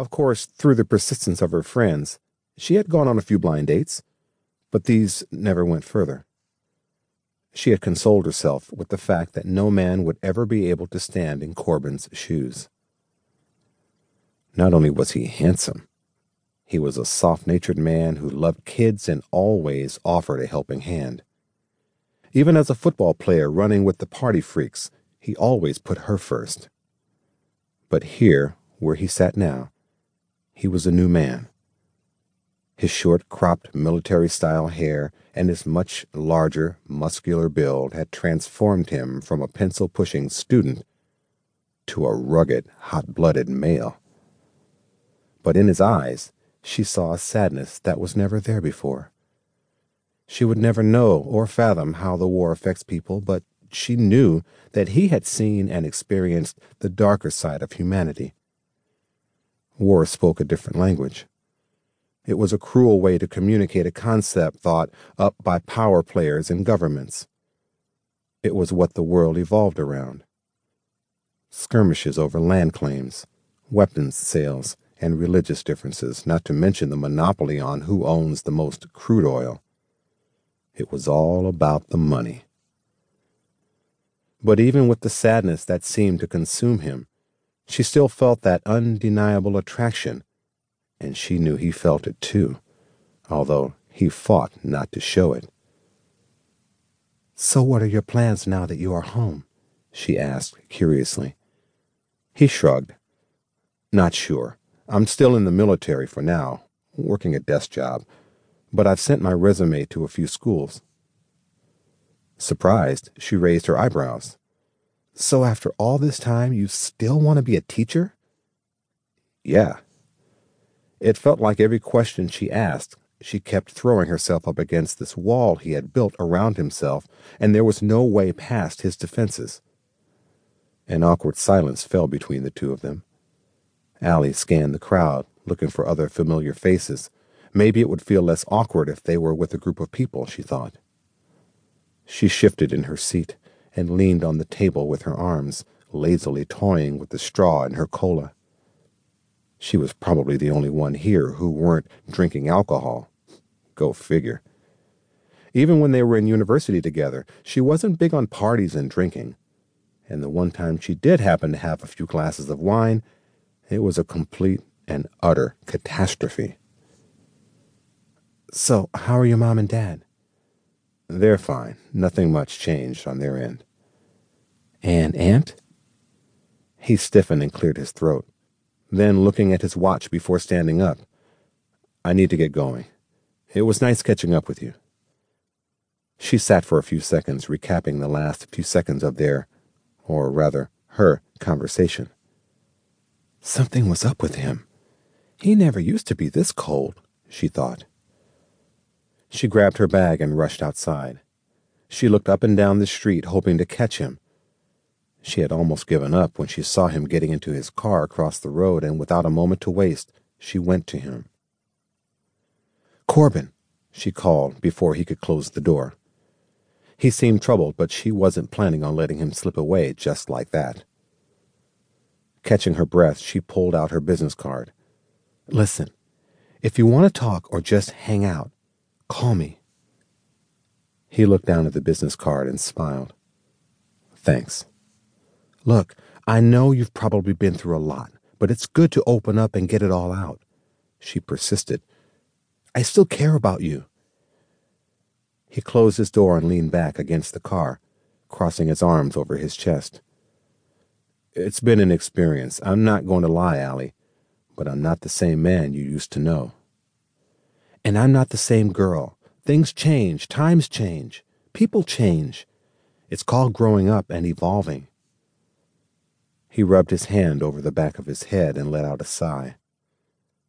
Of course, through the persistence of her friends, she had gone on a few blind dates, but these never went further. She had consoled herself with the fact that no man would ever be able to stand in Corban's shoes. Not only was he handsome, he was a soft natured man who loved kids and always offered a helping hand. Even as a football player running with the party freaks, he always put her first. But here, where he sat now, he was a new man. His short, cropped, military style hair and his much larger, muscular build had transformed him from a pencil pushing student to a rugged, hot blooded male. But in his eyes, she saw a sadness that was never there before. She would never know or fathom how the war affects people, but she knew that he had seen and experienced the darker side of humanity. War spoke a different language. It was a cruel way to communicate a concept thought up by power players and governments. It was what the world evolved around. Skirmishes over land claims, weapons sales, and religious differences, not to mention the monopoly on who owns the most crude oil. It was all about the money. But even with the sadness that seemed to consume him, she still felt that undeniable attraction, and she knew he felt it too, although he fought not to show it. So, what are your plans now that you are home? she asked curiously. He shrugged. Not sure. I'm still in the military for now, working a desk job but I've sent my resume to a few schools. Surprised, she raised her eyebrows. So after all this time, you still want to be a teacher? Yeah. It felt like every question she asked, she kept throwing herself up against this wall he had built around himself, and there was no way past his defenses. An awkward silence fell between the two of them. Alley scanned the crowd, looking for other familiar faces, Maybe it would feel less awkward if they were with a group of people, she thought. She shifted in her seat and leaned on the table with her arms, lazily toying with the straw in her cola. She was probably the only one here who weren't drinking alcohol. Go figure. Even when they were in university together, she wasn't big on parties and drinking. And the one time she did happen to have a few glasses of wine, it was a complete and utter catastrophe. So, how are your mom and dad? They're fine. Nothing much changed on their end. And Aunt? He stiffened and cleared his throat. Then, looking at his watch before standing up, I need to get going. It was nice catching up with you. She sat for a few seconds, recapping the last few seconds of their, or rather, her, conversation. Something was up with him. He never used to be this cold, she thought. She grabbed her bag and rushed outside. She looked up and down the street, hoping to catch him. She had almost given up when she saw him getting into his car across the road, and without a moment to waste, she went to him. Corban, she called before he could close the door. He seemed troubled, but she wasn't planning on letting him slip away just like that. Catching her breath, she pulled out her business card. Listen, if you want to talk or just hang out, Call me. He looked down at the business card and smiled. Thanks. Look, I know you've probably been through a lot, but it's good to open up and get it all out. She persisted. I still care about you. He closed his door and leaned back against the car, crossing his arms over his chest. It's been an experience. I'm not going to lie, Alley, but I'm not the same man you used to know. And I'm not the same girl. Things change, times change, people change. It's called growing up and evolving. He rubbed his hand over the back of his head and let out a sigh.